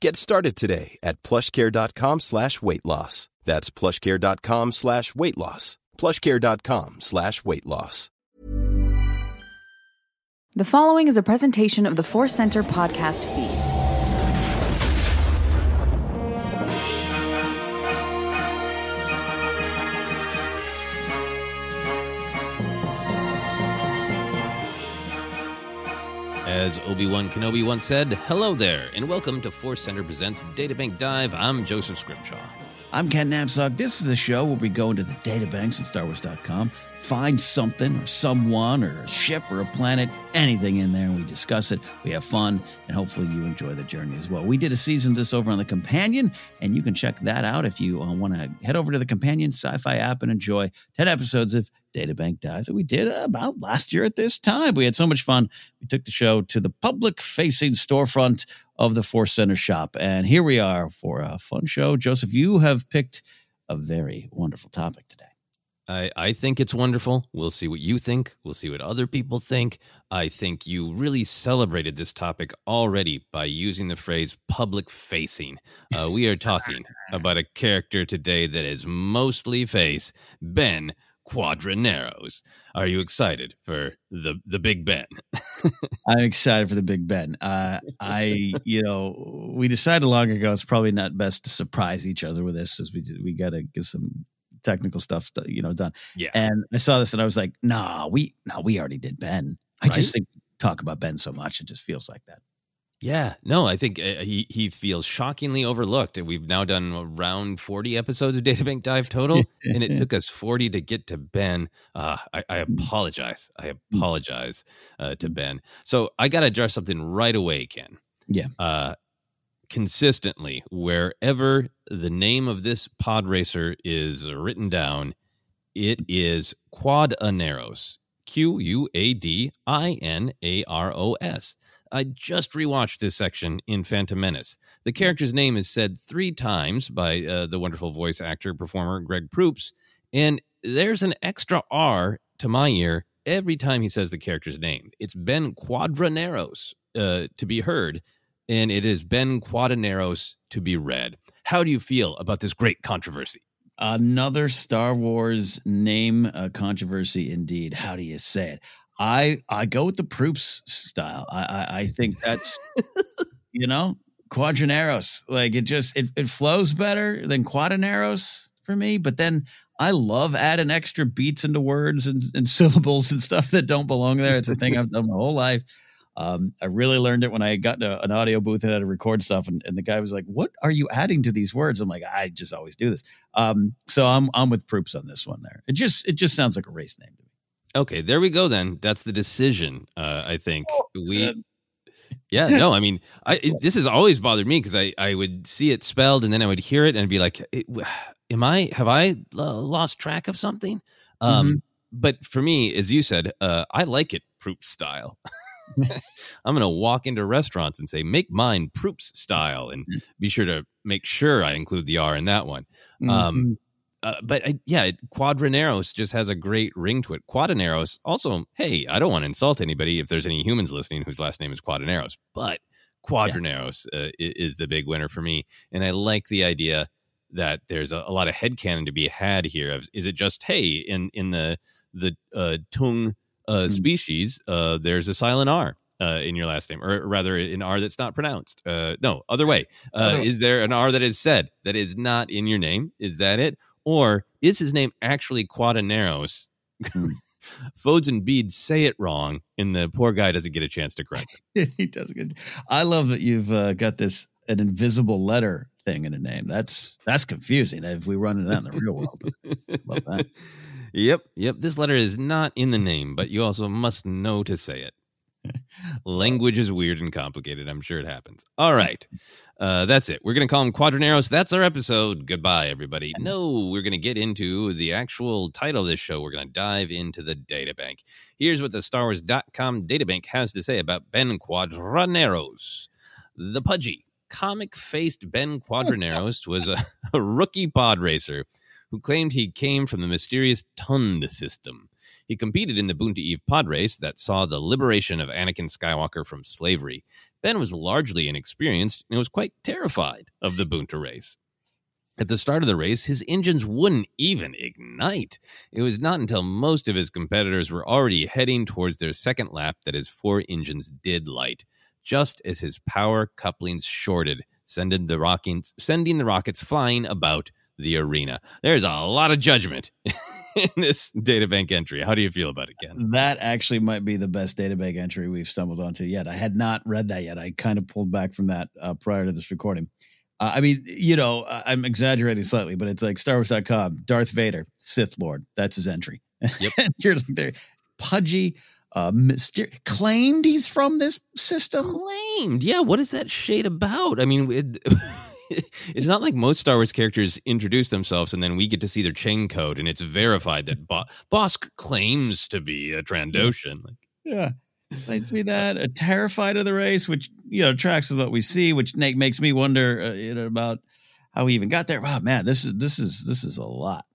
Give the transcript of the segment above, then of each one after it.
Get started today at plushcare.com slash weight loss. That's plushcare.com slash weight loss. Plushcare.com slash weight loss. The following is a presentation of the Force Center podcast feed. As Obi Wan Kenobi once said, hello there, and welcome to Force Center Presents Databank Dive. I'm Joseph Scrimshaw. I'm Ken Napzok. This is the show where we go into the databanks at StarWars.com, find something or someone or a ship or a planet, anything in there, and we discuss it. We have fun, and hopefully you enjoy the journey as well. We did a season this over on the Companion, and you can check that out if you uh, want to head over to the Companion Sci-Fi app and enjoy 10 episodes of Databank Dive that we did about last year at this time. We had so much fun. We took the show to the public-facing storefront of the Force Center shop. And here we are for a fun show. Joseph, you have picked a very wonderful topic today. I, I think it's wonderful. We'll see what you think. We'll see what other people think. I think you really celebrated this topic already by using the phrase public facing. Uh, we are talking about a character today that is mostly face, Ben Quadraneros. Are you excited for the the Big Ben? I'm excited for the Big Ben. Uh, I, you know, we decided long ago it's probably not best to surprise each other with this, as we we got to get some technical stuff, you know, done. Yeah. And I saw this and I was like, Nah, we, no, we already did Ben. I right? just think talk about Ben so much, it just feels like that. Yeah, no, I think uh, he he feels shockingly overlooked. And we've now done around forty episodes of Data Bank Dive total, and it took us forty to get to Ben. Uh, I, I apologize. I apologize uh, to Ben. So I got to address something right away, Ken. Yeah. Uh, consistently, wherever the name of this pod racer is written down, it is Quadinaros. Q U A D I N A R O S. I just rewatched this section in Phantom Menace. The character's name is said three times by uh, the wonderful voice actor performer Greg Proops, and there's an extra R to my ear every time he says the character's name. It's Ben Quadraneros uh, to be heard, and it is Ben Quadinaros to be read. How do you feel about this great controversy? Another Star Wars name uh, controversy, indeed. How do you say it? I I go with the Proops style. I I, I think that's you know Quadraneros. Like it just it, it flows better than Quadinaros for me. But then I love adding extra beats into words and, and syllables and stuff that don't belong there. It's a thing I've done my whole life. Um, I really learned it when I got to an audio booth and had to record stuff, and, and the guy was like, "What are you adding to these words?" I'm like, "I just always do this." Um, so I'm I'm with Proops on this one. There, it just it just sounds like a race name to me. Okay, there we go. Then that's the decision. Uh, I think we. Yeah, no, I mean, I it, this has always bothered me because I I would see it spelled and then I would hear it and be like, "Am I have I lost track of something?" Um, mm-hmm. But for me, as you said, uh, I like it Proops style. I'm going to walk into restaurants and say, make mine Proops style and mm. be sure to make sure I include the R in that one. Um, mm-hmm. Um, uh, but I, yeah, Quadraneros just has a great ring to it. Quadinaros also, hey, I don't want to insult anybody if there's any humans listening whose last name is Quadinaros, but Quadraneros yeah. uh, is the big winner for me. And I like the idea that there's a, a lot of headcanon to be had here. Of, is it just, hey, in, in the, the uh, Toong uh, mm. species, uh, there's a silent R. Uh, in your last name, or rather, an R that's not pronounced. Uh, no, other way. Uh, is there an R that is said that is not in your name? Is that it, or is his name actually Quadinaros? Mm. Fodes and Beed say it wrong, and the poor guy doesn't get a chance to correct it. he does good. I love that you've uh, got this an invisible letter thing in a name. That's that's confusing. If we run it out in the real world, love that. Yep, yep. This letter is not in the name, but you also must know to say it. Language is weird and complicated. I'm sure it happens. All right. Uh, that's it. We're going to call him Quadraneros. That's our episode. Goodbye, everybody. No, we're going to get into the actual title of this show. We're going to dive into the databank. Here's what the Star Wars.com databank has to say about Ben Quadraneros. The pudgy, comic faced Ben Quadraneros was a, a rookie pod racer who claimed he came from the mysterious Tund system. He competed in the Boonta Eve pod race that saw the liberation of Anakin Skywalker from slavery. Ben was largely inexperienced and was quite terrified of the Boonta race. At the start of the race, his engines wouldn't even ignite. It was not until most of his competitors were already heading towards their second lap that his four engines did light, just as his power couplings shorted, sending the, rockets, sending the rockets flying about the arena. There's a lot of judgment in this databank entry. How do you feel about it, Ken? That actually might be the best databank entry we've stumbled onto yet. I had not read that yet. I kind of pulled back from that uh, prior to this recording. Uh, I mean, you know, I'm exaggerating slightly, but it's like Star Wars.com, Darth Vader, Sith Lord. That's his entry. Yep. You're like there, pudgy, uh, myster- claimed he's from this system. Claimed, yeah. What is that shade about? I mean, it, it's not like most Star Wars characters introduce themselves and then we get to see their chain code and it's verified that Bo- Bossk claims to be a Trandoshan. Like, yeah. Claims to be that a terrified of the race, which you know tracks with what we see, which makes me wonder, uh, you know, about how he even got there. Wow, man, this is this is this is a lot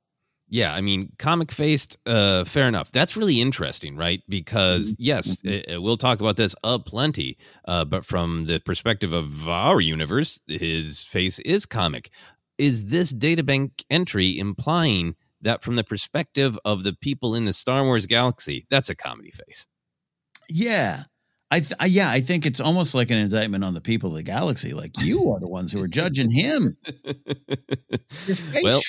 yeah, I mean, comic faced, uh, fair enough. That's really interesting, right? Because mm-hmm. yes, it, mm-hmm. it, we'll talk about this a plenty, uh, but from the perspective of our universe, his face is comic. Is this databank entry implying that from the perspective of the people in the Star Wars galaxy, that's a comedy face? Yeah, I, th- I, yeah, I think it's almost like an indictment on the people of the galaxy. Like you are the ones who are judging him. well,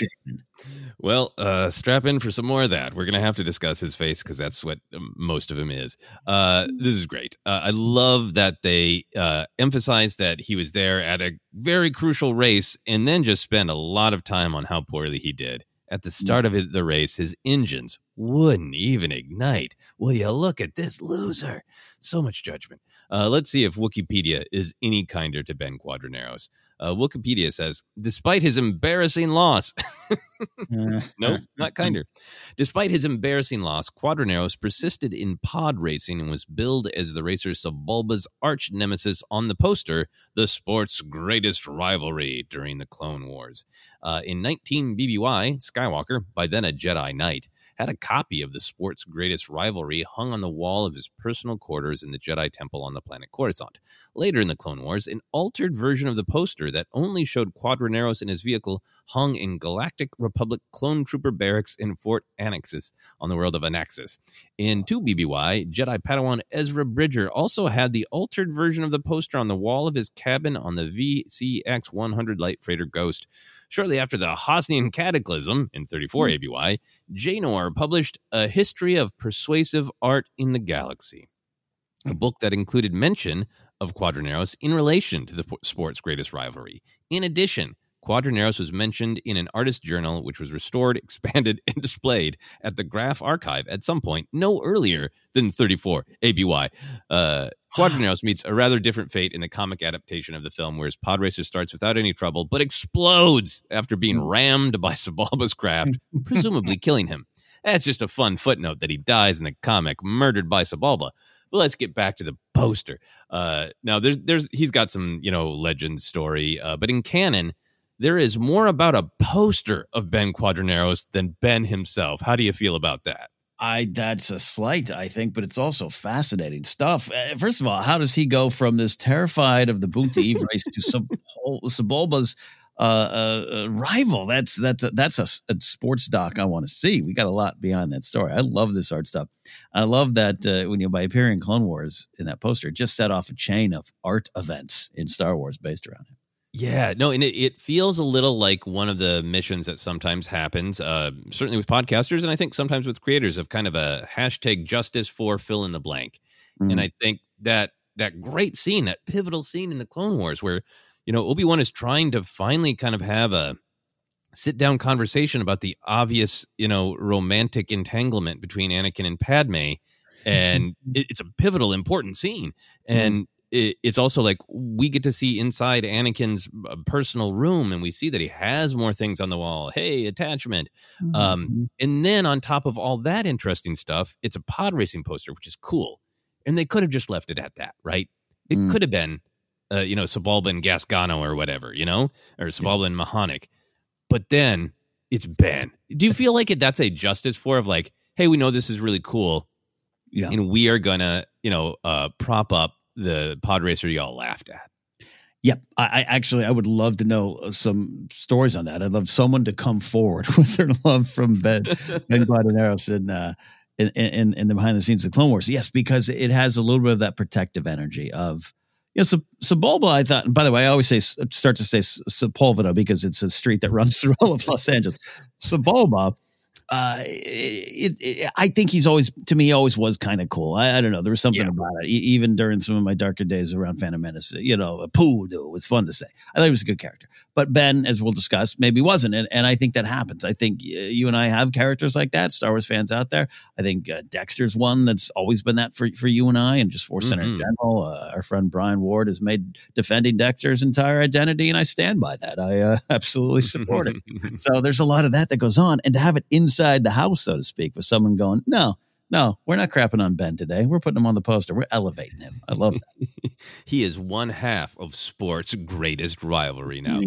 Well, uh, strap in for some more of that. We're going to have to discuss his face because that's what um, most of him is. Uh, this is great. Uh, I love that they uh, emphasize that he was there at a very crucial race and then just spend a lot of time on how poorly he did. At the start of the race, his engines wouldn't even ignite. Will you look at this loser? So much judgment. Uh, let's see if Wikipedia is any kinder to Ben Quadraneros. Uh, Wikipedia says, despite his embarrassing loss, no, not kinder. Despite his embarrassing loss, Quadraneros persisted in pod racing and was billed as the racer Sebulba's arch nemesis on the poster, the sport's greatest rivalry during the Clone Wars. Uh, in 19 BBY, Skywalker, by then a Jedi Knight, had a copy of the sport's greatest rivalry hung on the wall of his personal quarters in the Jedi Temple on the planet Coruscant. Later in the Clone Wars, an altered version of the poster that only showed Quadraneros in his vehicle hung in Galactic Republic clone trooper barracks in Fort Anaxes on the world of Anaxes. In 2 BBY, Jedi Padawan Ezra Bridger also had the altered version of the poster on the wall of his cabin on the VCX 100 light freighter Ghost. Shortly after the Hosnian Cataclysm in 34 hmm. ABY, Janor published A History of Persuasive Art in the Galaxy, a book that included mention of Quadraneros in relation to the sport's greatest rivalry. In addition, Quadraneros was mentioned in an artist journal which was restored, expanded, and displayed at the Graf Archive at some point no earlier than 34 ABY. Uh, Quadraneros meets a rather different fate in the comic adaptation of the film, whereas Podracer starts without any trouble but explodes after being rammed by Sebulba's craft, presumably killing him. That's just a fun footnote that he dies in the comic, murdered by Sebulba. But let's get back to the poster. Uh, now, there's, there's, he's got some, you know, legend story, uh, but in canon, there is more about a poster of Ben Quadraneros than Ben himself. How do you feel about that? I that's a slight, I think, but it's also fascinating stuff. Uh, First of all, how does he go from this terrified of the Eve race to Sebulba's uh, uh, uh, rival? That's that's a, that's a, a sports doc I want to see. We got a lot behind that story. I love this art stuff. I love that uh, when you by appearing in Clone Wars in that poster, it just set off a chain of art events in Star Wars based around him. Yeah, no, and it, it feels a little like one of the missions that sometimes happens, uh, certainly with podcasters, and I think sometimes with creators of kind of a hashtag justice for fill in the blank. Mm-hmm. And I think that that great scene, that pivotal scene in the Clone Wars, where you know Obi Wan is trying to finally kind of have a sit down conversation about the obvious, you know, romantic entanglement between Anakin and Padme, and it, it's a pivotal, important scene, and it, it's also like we get to see inside Anakin's uh, personal room, and we see that he has more things on the wall. Hey, attachment. Um, and then on top of all that interesting stuff, it's a pod racing poster, which is cool. And they could have just left it at that, right? It Mm. could have been, uh, you know, Sebulba and Gasgano or whatever, you know, or Sebulba and Mawhonic. But then it's Ben. Do you feel like it? That's a justice for of like, hey, we know this is really cool, Yeah. and we are gonna, you know, uh, prop up the pod racer y'all laughed at. Yep. I, I actually I would love to know uh, some stories on that. I'd love someone to come forward with their love from Ben Ben Quadinaros in, uh, in in in the behind the scenes of Clone Wars. Yes, because it has a little bit of that protective energy of you know, Seb- Sebulba, I thought, and by the way, I always say, start to say Sepulveda because it's a street that runs through all of Los Angeles. Sebulba, uh, it, it, I think he's always, to me, always was kind of cool. I, I don't know. There was something Yeah. about it, even during some of my darker days around Phantom Menace. You know, Pooh, it was fun to say. I thought he was a good character. But Ben, as we'll discuss, maybe wasn't. And, and I think that happens. I think uh, you and I have characters like that, Star Wars fans out there. I think uh, Dexter's one that's always been that for, for you and I, and just Force Center in Mhm. general. Uh, our friend Brian Ward has made defending Dexter's entire identity, and I stand by that. I uh, absolutely support it. So there's a lot of that that goes on, and to have it inside the house, so to speak, with someone going, "No, no, we're not crapping on Ben today. We're putting him on the poster. We're elevating him." I love that. he is one half of sports' greatest rivalry now.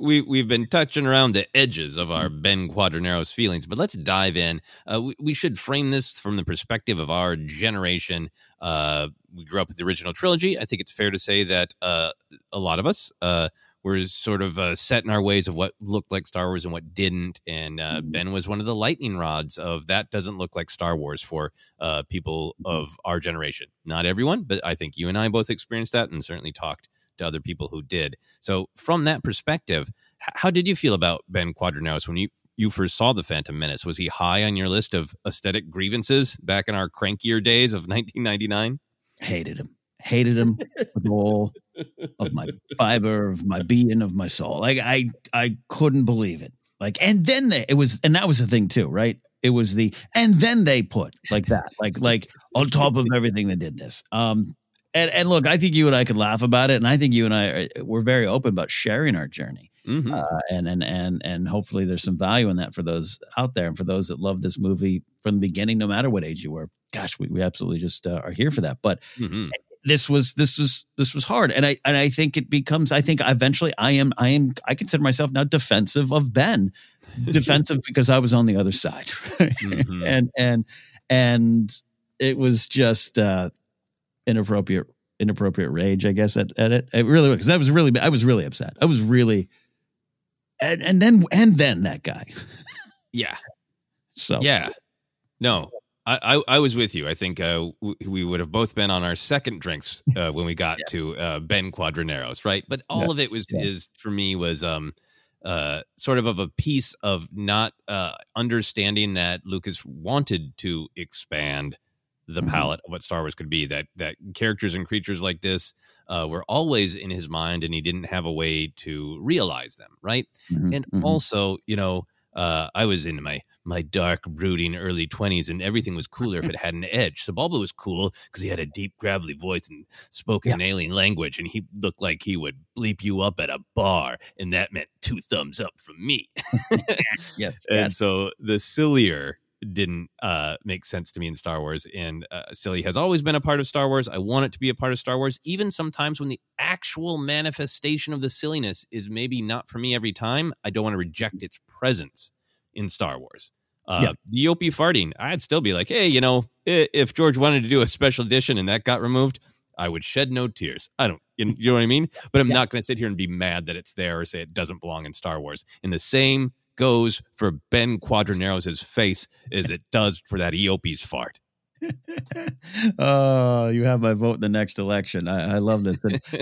We we've been touching around the edges of our Ben Quadraneros feelings, but let's dive in. Uh, we, we should frame this from the perspective of our generation. Uh, we grew up with the original trilogy. I think it's fair to say that uh, a lot of us uh, were sort of uh, set in our ways of what looked like Star Wars and what didn't. And uh, Ben was one of the lightning rods of that doesn't look like Star Wars for uh, people of our generation. Not everyone, but I think you and I both experienced that and certainly talked to other people who did. So, from that perspective, how did you feel about Ben Quadinaros when you you first saw the Phantom Menace? Was he high on your list of aesthetic grievances back in our crankier days of 1999? Hated him. Hated him with all of my fiber, of my being, of my soul. Like I, I couldn't believe it. Like, and then they, it was, and that was the thing too, right? It was the, and then they put like that, like, like on top of everything they did this. Um, and, and look, I think you and I could laugh about it, and I think you and I are, we're very open about sharing our journey, mm-hmm. uh, and and and and hopefully there's some value in that for those out there, and for those that love this movie from the beginning, no matter what age you were. Gosh, we, we absolutely just uh, are here for that. But mm-hmm. This was this was this was hard, and I and I think it becomes. I think eventually I am I am I consider myself now defensive of Ben, defensive because I was on the other side, mm-hmm. and and and it was just. uh inappropriate inappropriate rage, I guess, at, at it. It really was because I was really I was really upset. I was really and and then and then that guy. yeah. So yeah, no, I, I, I was with you. I think uh, w- we would have both been on our second drinks uh, when we got yeah. to uh, Ben Quadinaros, right? But all yeah. of it was yeah. is for me was um uh sort of of a piece of not uh understanding that Lucas wanted to expand the Mhm. palette of what Star Wars could be. That that characters and creatures like this uh, were always in his mind, and he didn't have a way to realize them, right? Mhm, And mhm. also, you know, uh, I was in my my dark, brooding early twenties, and everything was cooler if it had an edge. Sebulba was cool because he had a deep, gravelly voice and spoke in an alien language, and he looked like he would bleep you up at a bar, and that meant two thumbs up from me. yes, and yes. so the sillier didn't uh, make sense to me in Star Wars. And uh, silly has always been a part of Star Wars. I want it to be a part of Star Wars, even sometimes when the actual manifestation of the silliness is maybe not for me every time. I don't want to reject its presence in Star Wars. Uh, Yeah. The Eopie farting, I'd still be like, hey, you know, if George wanted to do a special edition and that got removed, I would shed no tears. I don't, you you know what I mean? But I'm not going to sit here and be mad that it's there or say it doesn't belong in Star Wars. In the same goes for Ben Quadinaros' face as it does for that Eopie's fart. oh, you have my vote in the next election. I, I love this.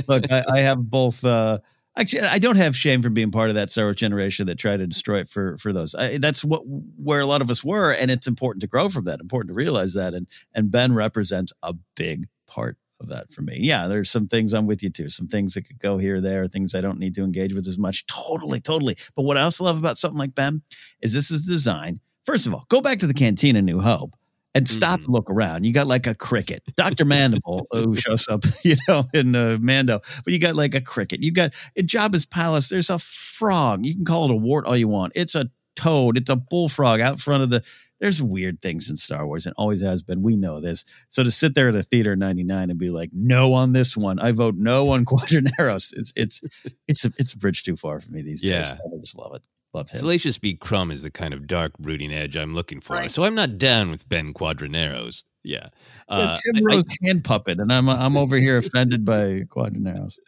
Look, I, I have both. Uh, actually, I don't have shame for being part of that Star generation that tried to destroy it for for those. I, that's what where a lot of us were, and it's important to grow from that. Important to realize that, and and Ben represents a big part of that for me. Yeah, there's some things I'm with you too. Some things that could go here there, things I don't need to engage with as much. Totally, totally. But what I also love about something like Ben is this is design. First of all, go back to the cantina New Hope and stop and look around. You got like a cricket, Dr. Mandible, who shows up, you know, in uh, Mando, but you got like a cricket. You got in Jabba's palace, there's a frog. You can call it a wart all you want. It's a toad, it's a bullfrog out front of the. There's weird things in Star Wars and always has been. We know this. So to sit there at a theater in 99 and be like, no on this one, I vote no on Quadraneros. It's, it's, it's, a, it's a bridge too far for me these Yeah. days. I just love it. Love him. Salacious B. Crumb is the kind of dark, brooding edge I'm looking for. So I'm not down with Ben Quadinaros. Yeah. Yeah, Uh, Tim I- I- Rose hand puppet, and I'm I'm over here offended by Quadraneros.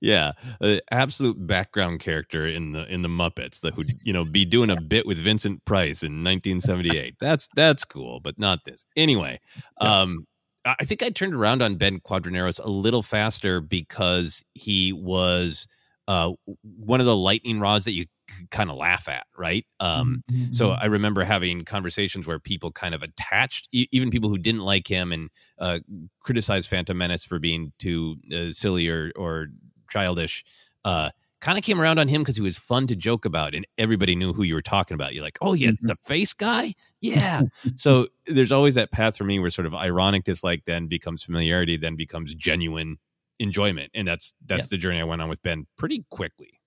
Yeah, uh, absolute background character in the in the Muppets that would you know be doing a bit with Vincent Price in 1978. That's that's cool, but not this. Anyway, um, I think I turned around on Ben Quadraneros a little faster because he was uh, one of the lightning rods that you kind of laugh at, right? Um, so I remember having conversations where people kind of attached, e- even people who didn't like him and uh, criticized Phantom Menace for being too uh, silly or, or childish, uh, kind of came around on him because he was fun to joke about and everybody knew who you were talking about. You're like, oh, yeah, the face guy? Yeah. so there's always that path for me where sort of ironic dislike then becomes familiarity, then becomes genuine enjoyment. And that's that's the journey I went on with Ben pretty quickly.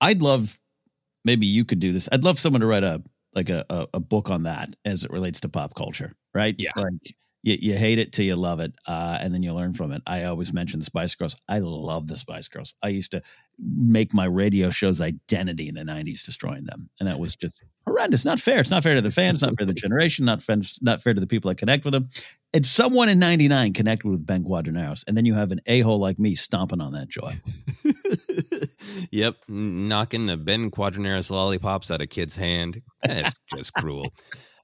I'd love maybe you could do this. I'd love someone to write a like a, a, a book on that as it relates to pop culture, right? Yeah. Like you, you hate it till you love it, uh, and then you learn from it. I always mention the Spice Girls. I love the Spice Girls. I used to make my radio show's identity in the '90s, destroying them, and that was just horrendous. Not fair. It's not fair to the fans. Not fair to the generation. Not fair, not fair to the people that connect with them. And someone in '99 connected with Ben Quadraneros, and then you have an a hole like me stomping on that joy. Yep, knocking the Ben Quadraneros lollipops out of kid's hand. That's just cruel.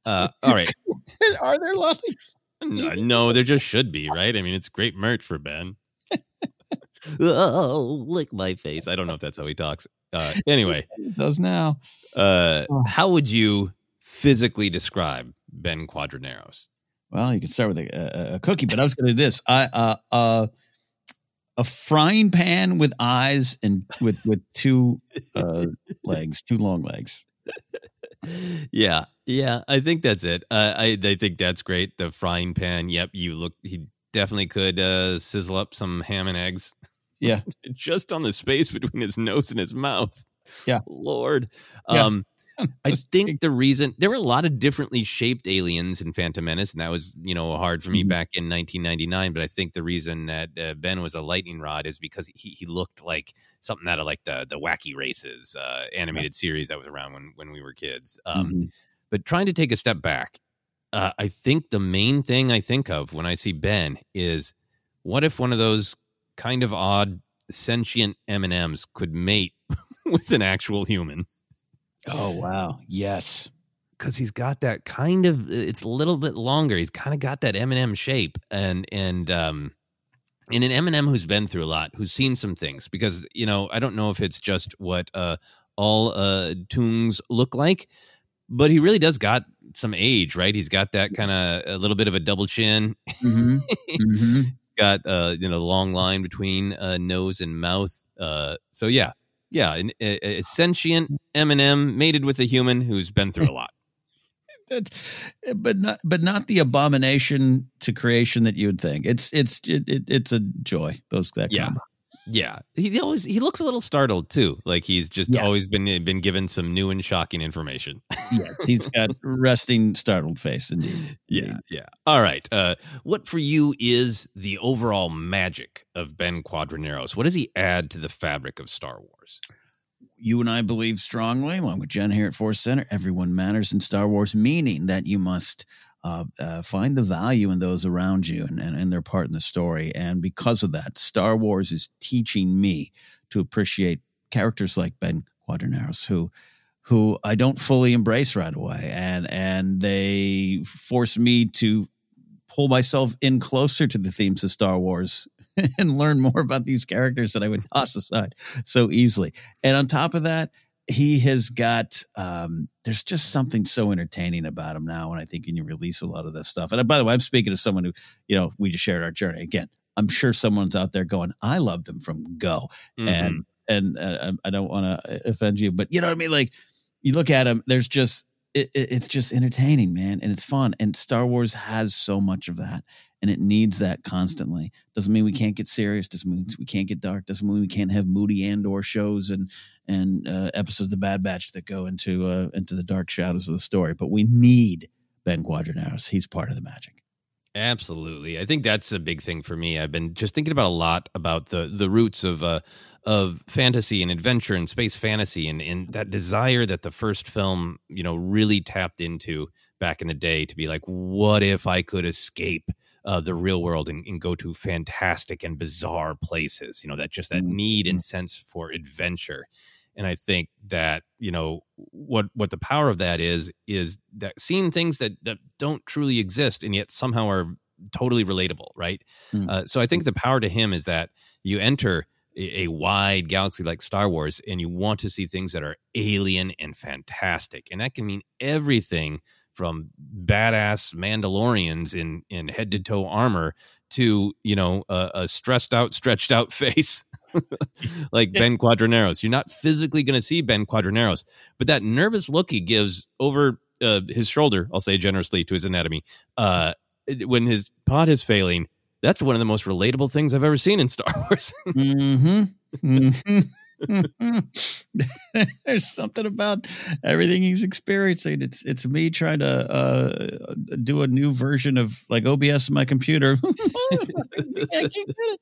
Uh, all right. Are there lollipops? No, no, there just should be, right? I mean, it's great merch for Ben. oh, lick my face. I don't know if that's how he talks. Uh, anyway, it does now. Uh, how would you physically describe Ben Quadraneros? Well, you can start with a, a, a cookie, but I was going to do this. I uh, uh, a frying pan with eyes and with with two uh, legs, two long legs. Yeah, yeah, I think that's it. Uh, I I think that's great. The frying pan. Yep, you look. He definitely could uh, sizzle up some ham and eggs. Yeah, just on the space between his nose and his mouth. Yeah, Lord. Yeah. Um, I think the reason there were a lot of differently shaped aliens in Phantom Menace, and that was you know hard for me Mhm. back in 1999. But I think the reason that uh, Ben was a lightning rod is because he, he looked like something out of like the the Wacky Races uh, animated series that was around when when we were kids. Um, Mhm. But trying to take a step back, uh, I think the main thing I think of when I see Ben is what if one of those kind of odd sentient M and M's could mate with an actual human? Oh wow, yes. because he's got that kind of it's a little bit longer. He's kind of got that m&m shape and and um and an m&m who's been through a lot who's seen some things. Because you know i don't know if it's just what uh all uh toons look like but he really does got some age right? He's got that kind of a little bit of a double chin. Hmm hmm He's got uh you know long line between uh nose and mouth uh so yeah yeah an, a, a sentient m&m mated with a human who's been through a lot That's, but not but not the abomination to creation that you would think. It's it's it, it, it's a joy. Those that Yeah. combo. Yeah, he always he looks a little startled too, like he's just Yes. always been been given some new and shocking information. Yes, he's got resting startled face indeed. yeah, yeah. All right, uh, what for you is the overall magic of Ben Quadraneros? What does he add to the fabric of Star Wars? you and I believe strongly, along with Jen here at Force Center, everyone matters in Star Wars, meaning that you must uh, uh, find the value in those around you and, and, and their part in the story. And because of that, Star Wars is teaching me to appreciate characters like Ben Quadraneros, who who I don't fully embrace right away, and and they force me to pull myself in closer to the themes of Star Wars and learn more about these characters that I would toss aside so easily. And on top of that, he has got um there's just something so entertaining about him now and i think when you release a lot of this stuff and uh, by the way i'm speaking to someone who you know we just shared our journey again i'm sure someone's out there going i love them from go Mm-hmm. and and uh, i don't want to offend you but you know what i mean like you look at him there's just it, it, it's just entertaining man and it's fun and star wars has so much of that and it needs that constantly. Doesn't mean we can't get serious. Doesn't mean we can't get dark. Doesn't mean we can't have moody Andor shows and and uh, episodes of the bad batch that go into uh, into the dark shadows of the story. But we need ben quadraneros. He's part of the magic. Absolutely. I think that's a big thing for me. I've been just thinking about a lot about the the roots of uh of fantasy and adventure and space fantasy and, and that desire that the first film, you know, really tapped into back in the day to be like, what if I could escape uh, the real world and, and go to fantastic and bizarre places? You know, that just that need and sense for adventure. And I think that, you know, what what the power of that is is that seeing things that that don't truly exist and yet somehow are totally relatable, right? Mm. Uh, so I think the power to him is that you enter a, a wide galaxy like Star Wars and you want to see things that are alien and fantastic, and that can mean everything from badass Mandalorians in in head to toe armor to you know a, a stressed out, stretched out face. like Ben Quadraneros. You're not physically going to see Ben Quadraneros, but that nervous look he gives over uh, his shoulder, I'll say generously to his anatomy, uh, when his pod is failing, that's one of the most relatable things I've ever seen in Star Wars. mm-hmm. Mm-hmm. There's something about everything he's experiencing. It's it's me trying to uh, do a new version of like OBS in my computer. I can't get it.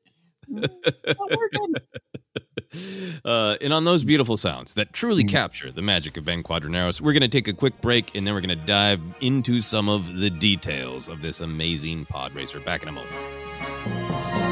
Uh, and on those beautiful sounds that truly capture the magic of Ben Quadraneros, we're going to take a quick break and then we're going to dive into some of the details of this amazing pod racer. Back in a moment.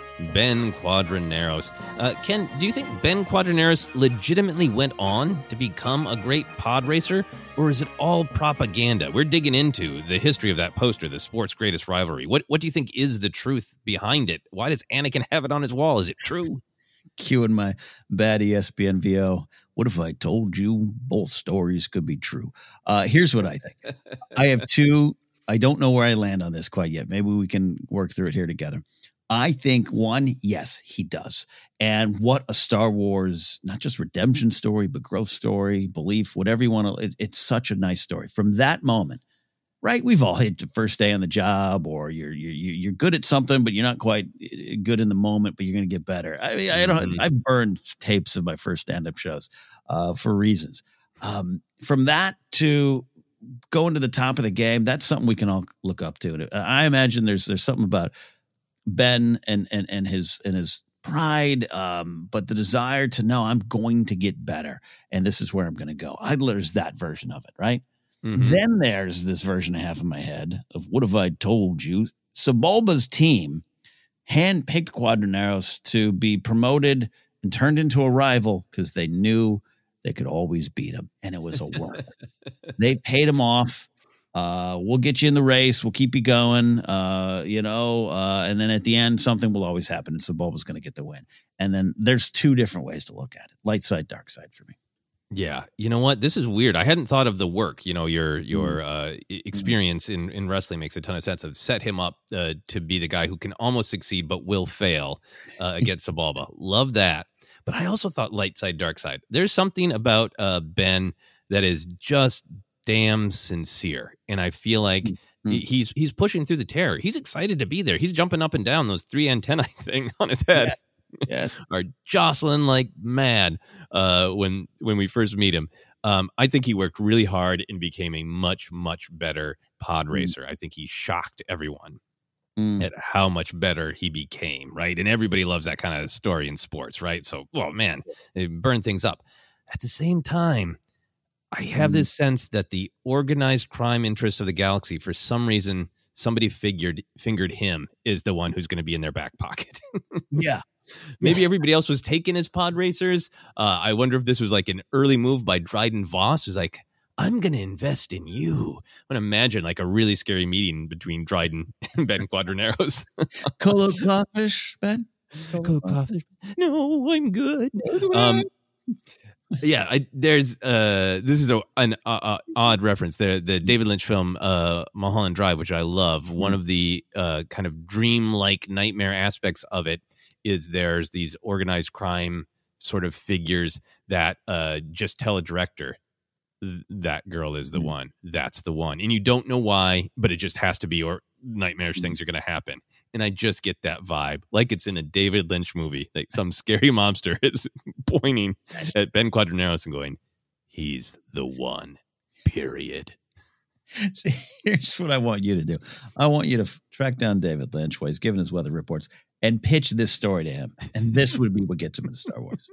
Ben Quadraneros. Uh, Ken, do you think Ben Quadraneros legitimately went on to become a great pod racer, or is it all propaganda? We're digging into the history of that poster, the sport's greatest rivalry. What what do you think is the truth behind it? Why does Anakin have it on his wall? Is it true? Cueing my bad ESPN VO. What if I told you both stories could be true? Uh, here's what I think. I have two. I don't know where I land on this quite yet. Maybe we can work through it here together. I think one, yes, he does. And what a Star Wars, not just redemption story, but growth story, belief, whatever you want to, it, it's such a nice story. From that moment, right? We've all hit the first day on the job, or you're you're you're good at something, but you're not quite eh, good in the moment, but you're going to get better. I mean, I don't. Mhm. I burned tapes of my first stand-up shows uh, for reasons. Um, from that to going to the top of the game, that's something we can all look up to. And I imagine there's there's something about Ben and and and his and his pride, um, but the desire to know I'm going to get better, and this is where I'm going to go. I there's that version of it, right? Mhm. Then there's this version I have in my head of what have I told you? Sebulba's team handpicked Quadraneros to be promoted and turned into a rival because they knew they could always beat him, and it was a work. they paid him off. Uh, we'll get you in the race. We'll keep you going. Uh, you know, uh, and then at the end, something will always happen, and Sebulba's going to get the win. And then there's two different ways to look at it: light side, dark side for me. Yeah, you know what? This is weird. I hadn't thought of the work. You know, your Mm. your uh, e- experience in in wrestling makes a ton of sense. Of set him up uh, to be the guy who can almost succeed but will fail uh, against Sebulba. Love that. but I also thought light side, dark side. There's something about uh, Ben that is just damn sincere, and I feel like Mm-hmm. he's he's pushing through the terror. He's excited to be there. He's jumping up and down those three antennae thing on his head. Yeah. Are jostling like mad uh, when when we first meet him. Um, I think he worked really hard and became a much much better pod racer. I think he shocked everyone Mm. at how much better he became, right? And everybody loves that kind of story in sports, right? So, well, man, it burned things up. At the same time, I have this sense that the organized crime interests of the galaxy, for some reason, somebody figured fingered him is the one who's going to be in their back pocket. Yeah. Maybe everybody else was taking as pod racers. Uh, I wonder if this was like an early move by Dryden Voss, who's like, I'm going to invest in you. I'm going to imagine like a really scary meeting between Dryden and Ben Quadraneros. Colo Clawfish, Ben? Colo Clawfish. No, I'm good. Um, yeah, I, there's uh, this is a, an uh, uh, odd reference. The the David Lynch film uh, Mulholland Drive, which I love. One of the uh, kind of dream-like nightmare aspects of it is there's these organized crime sort of figures that uh, just tell a director that girl is the one. That's the one, and you don't know why, but it just has to be, or nightmarish things are going to happen. And I just get that vibe, like it's in a David Lynch movie, like some scary monster is pointing at Ben Quadinaros and going, "He's the one." Period. Here's what I want you to do. I want you to f- track down David Lynch while he's giving his weather reports and pitch this story to him. And this would be what gets him into Star Wars.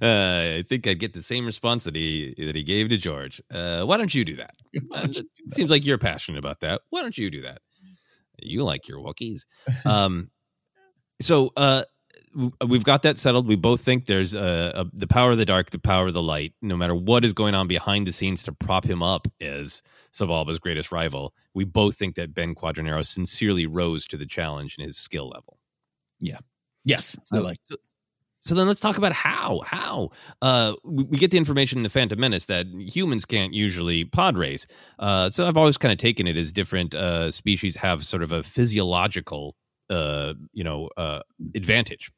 Uh, I think I'd get the same response that he that he gave to George. Uh, why don't you do that? Uh, it seems like you're passionate about that. Why don't you do that? You like your Wookiees. Um, so uh, we've got that settled. We both think there's uh, a, the power of the dark, the power of the light. No matter what is going on behind the scenes to prop him up as Sebulba's greatest rival, we both think that Ben Quadinaros sincerely rose to the challenge in his skill level. Yeah. Yes. I like so, so then let's talk about how. How uh, we, get the information in the Phantom Menace that humans can't usually pod race. Uh, so I've always kind of taken it as different uh, species have sort of a physiological, uh, you know, uh, advantage.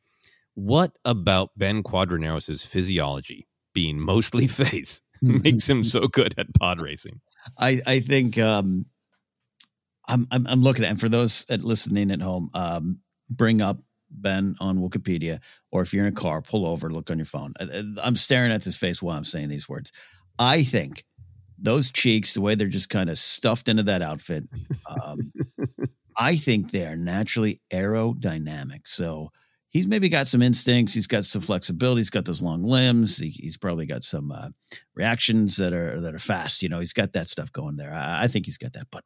What about Ben Quadinaros's physiology being mostly face makes him so good at pod racing? I, I think um, I'm, I'm I'm looking at and for those at listening at home, um, bring up Ben on Wikipedia, or if you're in a car, pull over, look on your phone. I- I- I'm staring at this face while I'm saying these words. I think those cheeks, the way they're just kind of stuffed into that outfit, um, I think they are naturally aerodynamic. So he's maybe got some instincts. He's got some flexibility. He's got those long limbs. He, he's probably got some uh, reactions that are that are fast. You know, he's got that stuff going there. I, I think he's got that. But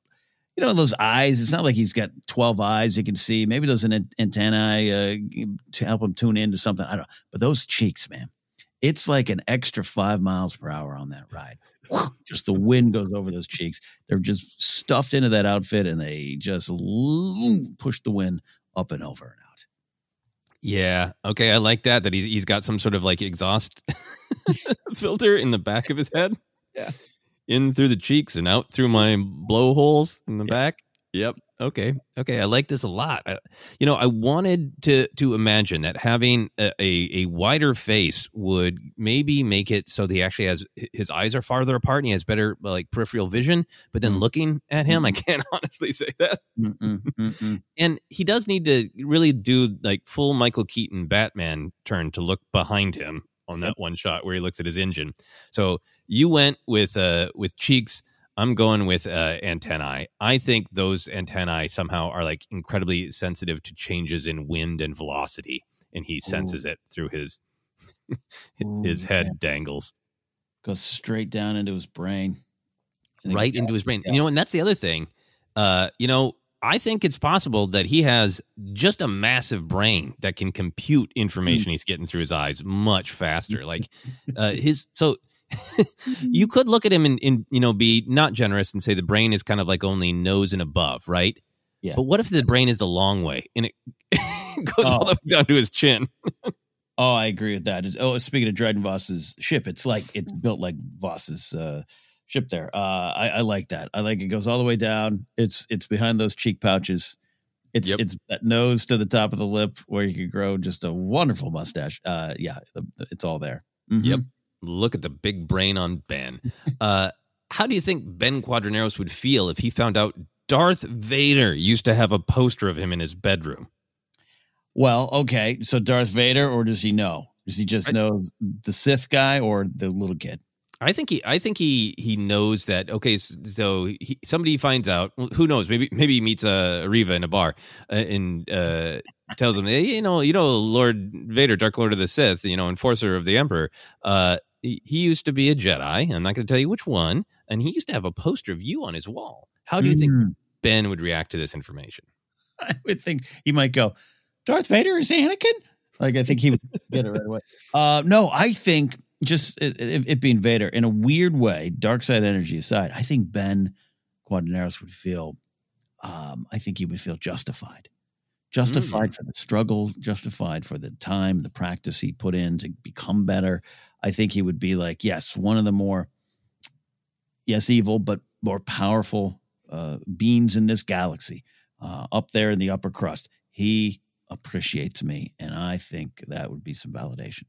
you know, those eyes. It's not like he's got twelve eyes you can see. Maybe those an- antennae uh, to help him tune into something. I don't. know. But those cheeks, man, it's like an extra five miles per hour on that ride. Just the wind goes over those cheeks. They're just stuffed into that outfit, and they just push the wind up and over and out. Yeah. Okay. I like that. That he's he's got some sort of like exhaust filter in the back of his head. Yeah. In through the cheeks and out through my blowholes in the back. Yep. Okay. Okay. I like this a lot. I, you know, I wanted to to imagine that having a, a, a wider face would maybe make it so that he actually has his eyes are farther apart and he has better like peripheral vision. But then mm. looking at him, I can't honestly say that. Mm-mm, mm-mm. And he does need to really do like full Michael Keaton Batman turn to look behind him on that one shot where he looks at his engine. So you went with uh with cheeks. I'm going with uh, antennae. I think those antennae somehow are like incredibly sensitive to changes in wind and velocity, and he senses it through his his Ooh, head yeah. dangles Goes straight down into his brain. Right into his brain. Yeah. You know, and that's the other thing. Uh, you know, I think it's possible that he has just a massive brain that can compute information he's getting through his eyes much faster. Like uh, his so you could look at him and, and you know be not generous and say the brain is kind of like only nose and above, right? Yeah. But what if the brain is the long way and it goes all Oh. the way down to his chin? Oh, I agree with that. It's- Oh, speaking of Dryden Voss's ship, it's like it's built like Voss's uh, ship there. Uh, I, I like that. I like it goes all the way down. It's it's behind those cheek pouches. It's Yep. it's that nose to the top of the lip where you could grow just a wonderful mustache. Uh, yeah, the, it's all there. Mhm. Yep. Look at the big brain on Ben. Uh, how do you think Ben Quadinaros would feel if he found out Darth Vader used to have a poster of him in his bedroom? Well, okay. So Darth Vader, or does he know? Does he just know the Sith guy or the little kid? I think he, I think he, he knows that. Okay, so he, somebody finds out. Who knows? Maybe, maybe he meets uh, Riva in a bar uh, and uh, tells him, hey, you know, you know, Lord Vader, Dark Lord of the Sith, you know, enforcer of the Emperor. Uh, he, he used to be a Jedi. I'm not going to tell you which one, and he used to have a poster of you on his wall. How do you think Mm. Ben would react to this information? I would think he might go, Darth Vader is Anakin? Like, I think he would get it right away. Uh, no, I think just it, it, it being Vader, in a weird way, dark side energy aside, I think Ben Quadinaros would feel, um, I think he would feel justified. Justified for the struggle, justified for the time, the practice he put in to become better. I think he would be like, yes, one of the more, yes, evil, but more powerful uh, beings in this galaxy, uh, up there in the upper crust. He appreciates me, and I think that would be some validation.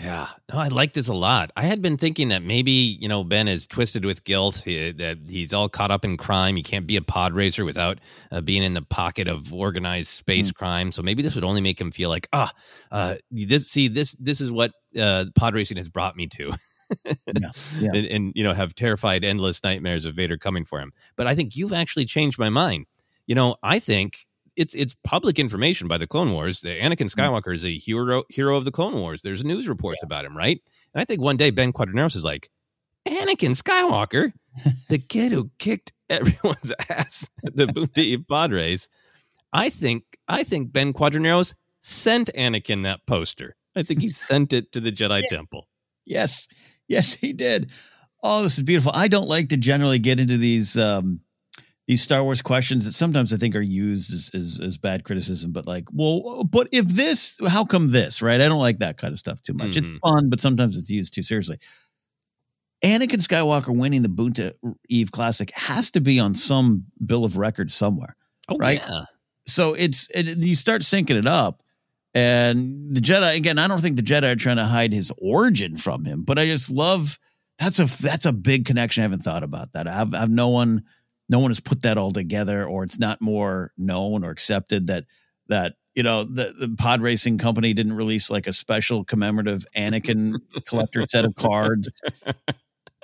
Yeah, no, I like this a lot. I had been thinking that maybe you know Ben is twisted with guilt, he, that he's all caught up in crime. He can't be a pod racer without uh, being in the pocket of organized space crime. So maybe this would only make him feel like, ah, uh, this. See, this this is what uh, pod racing has brought me to. yeah, yeah. and, and you know have terrified endless nightmares of Vader coming for him. But I think you've actually changed my mind. You know, I think it's it's public information by the Clone Wars. that Anakin Skywalker is a hero hero of the Clone Wars. There's news reports about him, right? And I think one day Ben Quadinaros is like, Anakin Skywalker, the kid who kicked everyone's ass at the Boonta race. I think I think Ben Quadinaros sent Anakin that poster. I think he sent it to the Jedi Temple. Yes, yes, he did. Oh, this is beautiful. I don't like to generally get into these um, these Star Wars questions that sometimes I think are used as, as as bad criticism. But like, well, but if this, how come this? Right? I don't like that kind of stuff too much. Mhm. It's fun, but sometimes it's used too seriously. Anakin Skywalker winning the Boonta Eve Classic has to be on some bill of records somewhere, Oh, right? yeah. So it's it, you start syncing it up, and the Jedi again. I don't think the Jedi are trying to hide his origin from him, but I just love that's a that's a big connection. I haven't thought about that. I've, I've no one no one has put that all together, or it's not more known or accepted that that you know the the pod racing company didn't release like a special commemorative Anakin collector set of cards.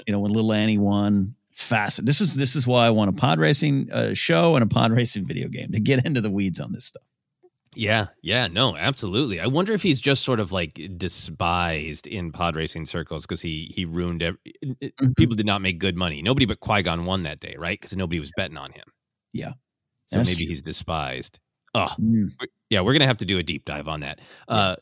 You know when little Annie won. It's fast. This is this is why I want a pod racing uh, show and a pod racing video game to get into the weeds on this stuff. Yeah, yeah, no, absolutely. I wonder if he's just sort of like despised in pod racing circles because he he ruined. Every, People did not make good money. Nobody but Qui Gon won that day, right? Because nobody was betting on him. Yeah. So That's maybe true. he's despised. Oh, Mm. yeah, we're gonna have to do a deep dive on that. Uh,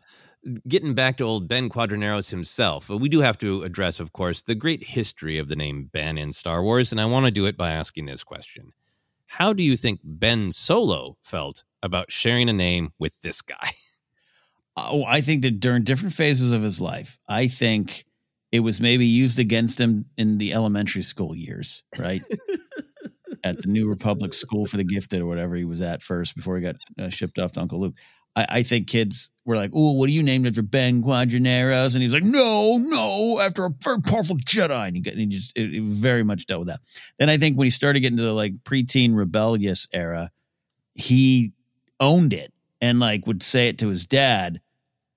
getting back to old Ben Quadinaros himself, uh, we do have to address, of course, the great history of the name Ben in Star Wars, and I want to do it by asking this question: How do you think Ben Solo felt about sharing a name with this guy? Oh, I think that during different phases of his life, I think it was maybe used against him in the elementary school years, right? at the New Republic School for the Gifted or whatever he was at first before he got uh, shipped off to Uncle Luke. I, I think kids were like, "Oh, what are you named after Ben Quadinaros?" And he's like, "No, no, after a very powerful Jedi." And he, got, and he just it, it very much dealt with that. Then I think when he started getting to the like preteen rebellious era, he owned it and like would say it to his dad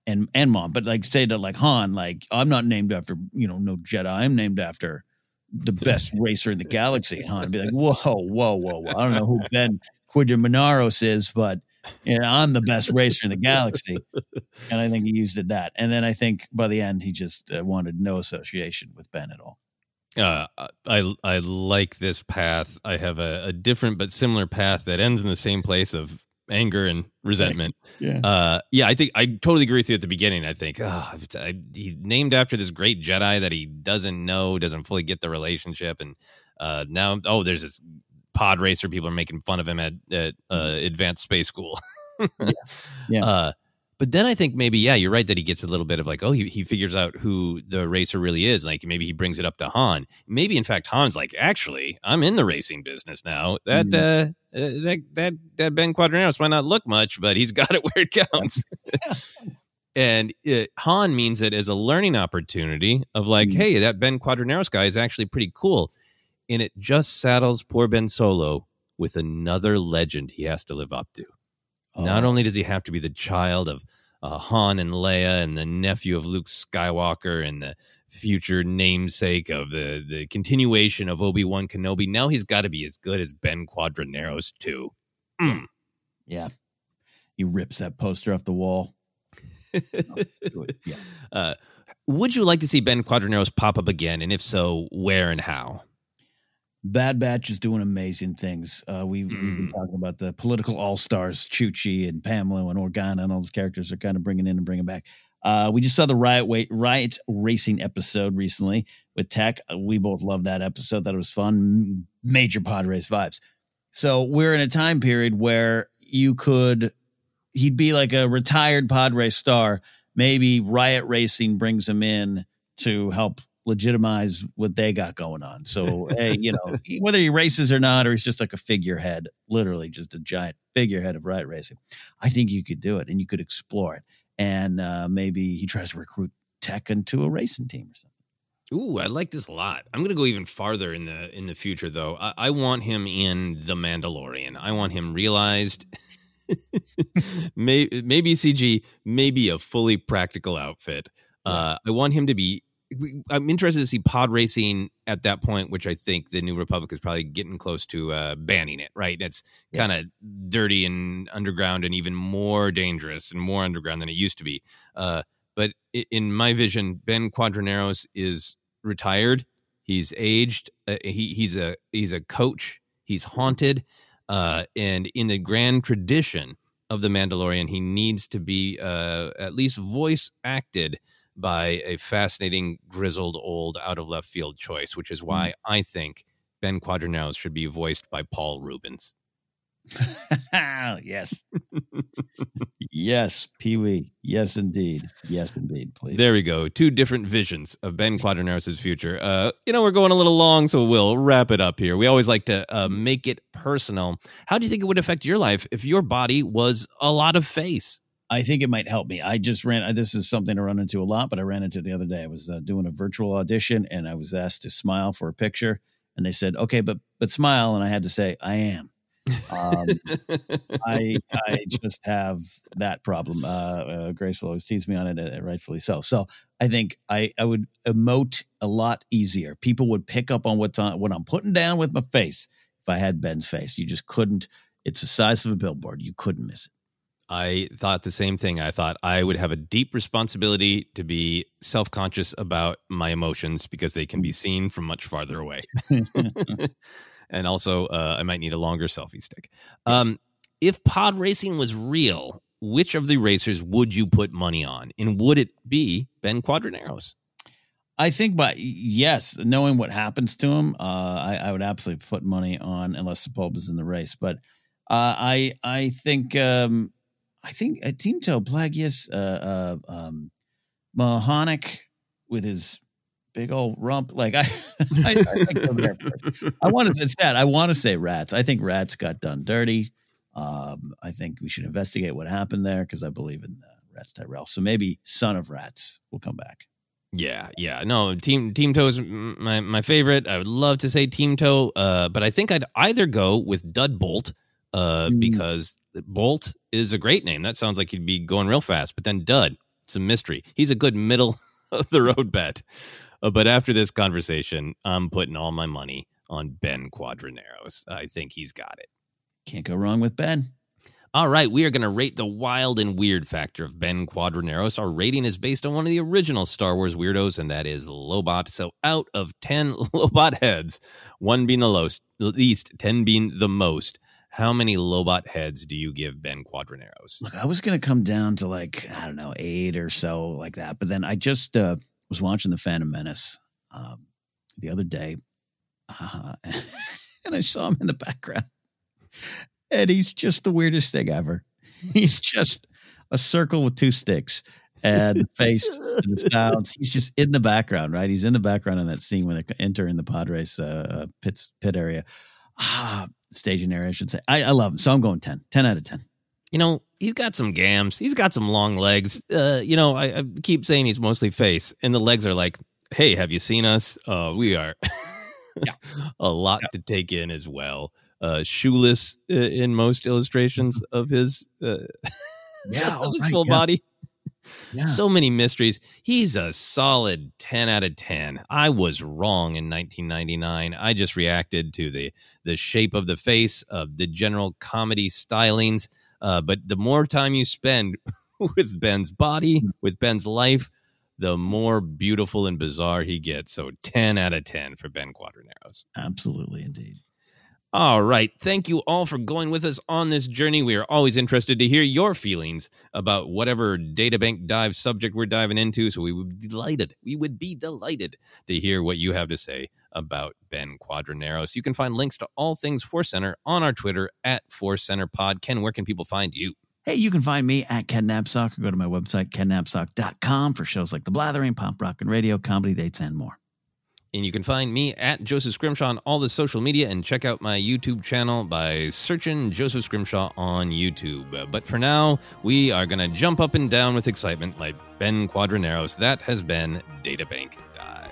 and and mom, but like say to like Han, like I'm not named after you know no Jedi. I'm named after the best racer in the galaxy. And Han be like, whoa, whoa, whoa, whoa. I don't know who Ben Quidamanaros is, but you know, I'm the best racer in the galaxy. And I think he used it that. And then I think by the end he just uh, wanted no association with Ben at all. Uh, I I like this path. I have a, a different but similar path that ends in the same place of anger and resentment. Yeah. Uh, yeah, I think I totally agree with you at the beginning. I think oh, I, he's named after this great Jedi that he doesn't know, doesn't fully get the relationship, and uh, now oh, there's this pod racer. People are making fun of him at, at uh, advanced space school. Yeah. Uh, but then I think maybe yeah, you're right that he gets a little bit of like oh he he figures out who the racer really is. Like maybe he brings it up to Han. Maybe in fact Han's like actually I'm in the racing business now. That uh, that that that Ben Quadinaros might not look much, but he's got it where it counts. and it, Han means it as a learning opportunity of like, mm. hey, that Ben Quadinaros guy is actually pretty cool, and it just saddles poor Ben Solo with another legend he has to live up to. Oh. Not only does he have to be the child of uh, Han and Leia and the nephew of Luke Skywalker and the future namesake of the the continuation of Obi Wan Kenobi. Now he's got to be as good as Ben Quadinaros too. Mm. Yeah, he rips that poster off the wall. oh, yeah. Uh, would you like to see Ben Quadinaros pop up again, and if so, where and how? Bad Batch is doing amazing things. Uh, we've, mm. we've, been mm. talking about the political all stars, Chuchi and Pamela and Organa, and all those characters are kind of bringing in and bringing back. Uh, we just saw the Riot Wait, Riot Racing episode recently with Tech. Uh, we both loved that episode. That was fun. Major pod race vibes. So we're in a time period where you could, he'd be like a retired pod race star. Maybe Riot Racing brings him in to help legitimize what they got going on. So, hey, you know, whether he races or not, or he's just like a figurehead, literally just a giant figurehead of riot racing, I think you could do it and you could explore it and uh, maybe he tries to recruit Tech into a racing team or something. Ooh, I like this a lot. I'm going to go even farther in the in the future, though. I, I want him in the Mandalorian. I want him realized. maybe, maybe CG, maybe a fully practical outfit. Uh, I want him to be I'm interested to see pod racing at that point, which I think the New Republic is probably getting close to uh, banning it. Right? It's kind of dirty and underground, and even more dangerous and more underground than it used to be. Uh, but in my vision, Ben Quadinaros is retired. He's aged. Uh, he, he's a he's a coach. He's haunted, uh, and in the grand tradition of the Mandalorian, he needs to be uh, at least voice acted by a fascinating, grizzled, old, out of left field choice, which is why mm. I think Ben Quadinaros should be voiced by Paul Reubens. yes. yes, Pee Wee. Yes, indeed. Yes, indeed. Please. There we go. Two different visions of Ben Quadinaros' future. Uh, you know, we're going a little long, so we'll wrap it up here. We always like to uh, make it personal. How do you think it would affect your life if your body was a lot of face? I think it might help me. I just ran. This is something I run into a lot, but I ran into the other day. I was uh, doing a virtual audition, and I was asked to smile for a picture, and they said, "Okay, but but smile," and I had to say, "I am." um, I I just have that problem. Uh, uh, Grace will always tease me on it, uh, rightfully so. So I think I I would emote a lot easier. People would pick up on what's on what I'm putting down with my face if I had Ben's face. You just couldn't. It's the size of a billboard. You couldn't miss it. I thought the same thing. I thought I would have a deep responsibility to be self conscious about my emotions because they can be seen from much farther away. and also, uh, I might need a longer selfie stick. Um, if pod racing was real, which of the racers would you put money on? And would it be Ben Quadinaros? I think, but yes, knowing what happens to him, uh, I, I, would absolutely put money on unless Sebulba is in the race. But uh, I I think um, I think uh, Teemto Pagalies, uh, uh, um, Mawhonic with his big old rump. Like I, I, I, I want to. That I want to say Ratts. I think Ratts got done dirty. Um, I think we should investigate what happened there because I believe in uh, Ratts Tyerell. So maybe Son of Ratts will come back. Yeah, yeah. No, Team Teemto is my my favorite. I would love to say Teemto, uh, but I think I'd either go with Dud Bolt uh, mm. because Bolt is a great name. That sounds like he'd be going real fast. But then Dud, it's a mystery. He's a good middle of the road bet. Uh, but after this conversation, I'm putting all my money on Ben Quadinaros. I think he's got it. Can't go wrong with Ben. All right, we are going to rate the wild and weird factor of Ben Quadinaros. Our rating is based on one of the original Star Wars weirdos, and that is Lobot. So, out of 10 Lobot heads, one being the lowest, least, 10 being the most, how many Lobot heads do you give Ben Quadinaros? Look, I was going to come down to like, I don't know, eight or so like that. But then I just uh, was watching The Phantom Menace um, the other day uh, and I saw him in the background. And he's just the weirdest thing ever. He's just a circle with two sticks and the face and the sounds. He's just in the background, right? He's in the background in that scene when they're entering the Padres uh, uh pits, pit area. Ah, stationary, I should say. I, I love him. So I'm going 10. 10 out of 10. You know, he's got some gams. He's got some long legs. Uh, you know, I, I keep saying he's mostly face, and the legs are like, hey, have you seen us? Uh, we are a lot to take in as well. Uh, shoeless uh, in most illustrations of his, uh, Yeah, his full yeah. body. Yeah. So many mysteries. He's a solid 10 out of 10. I was wrong in 1999. I just reacted to the the shape of the face, of the general comedy stylings. Uh, but the more time you spend with Ben's body, Hmm. with Ben's life, the more beautiful and bizarre he gets. So 10 out of 10 for Ben Quadinaros. Absolutely, indeed. All right. Thank you all for going with us on this journey. We are always interested to hear your feelings about whatever databank dive subject we're diving into. So we would be delighted. We would be delighted to hear what you have to say about Ben Quadinaros. You can find links to all things Force Center on our Twitter at Force Center Pod. Ken, where can people find you? Hey, you can find me at Ken Napzok or go to my website, kennapzok.com for shows like The Blathering, Pop Rock and Radio, comedy dates, and more. And you can find me at Joseph Scrimshaw on all the social media and check out my YouTube channel by searching Joseph Scrimshaw on YouTube. But for now, we are going to jump up and down with excitement like Ben Quadinaros. That has been Databank Dive.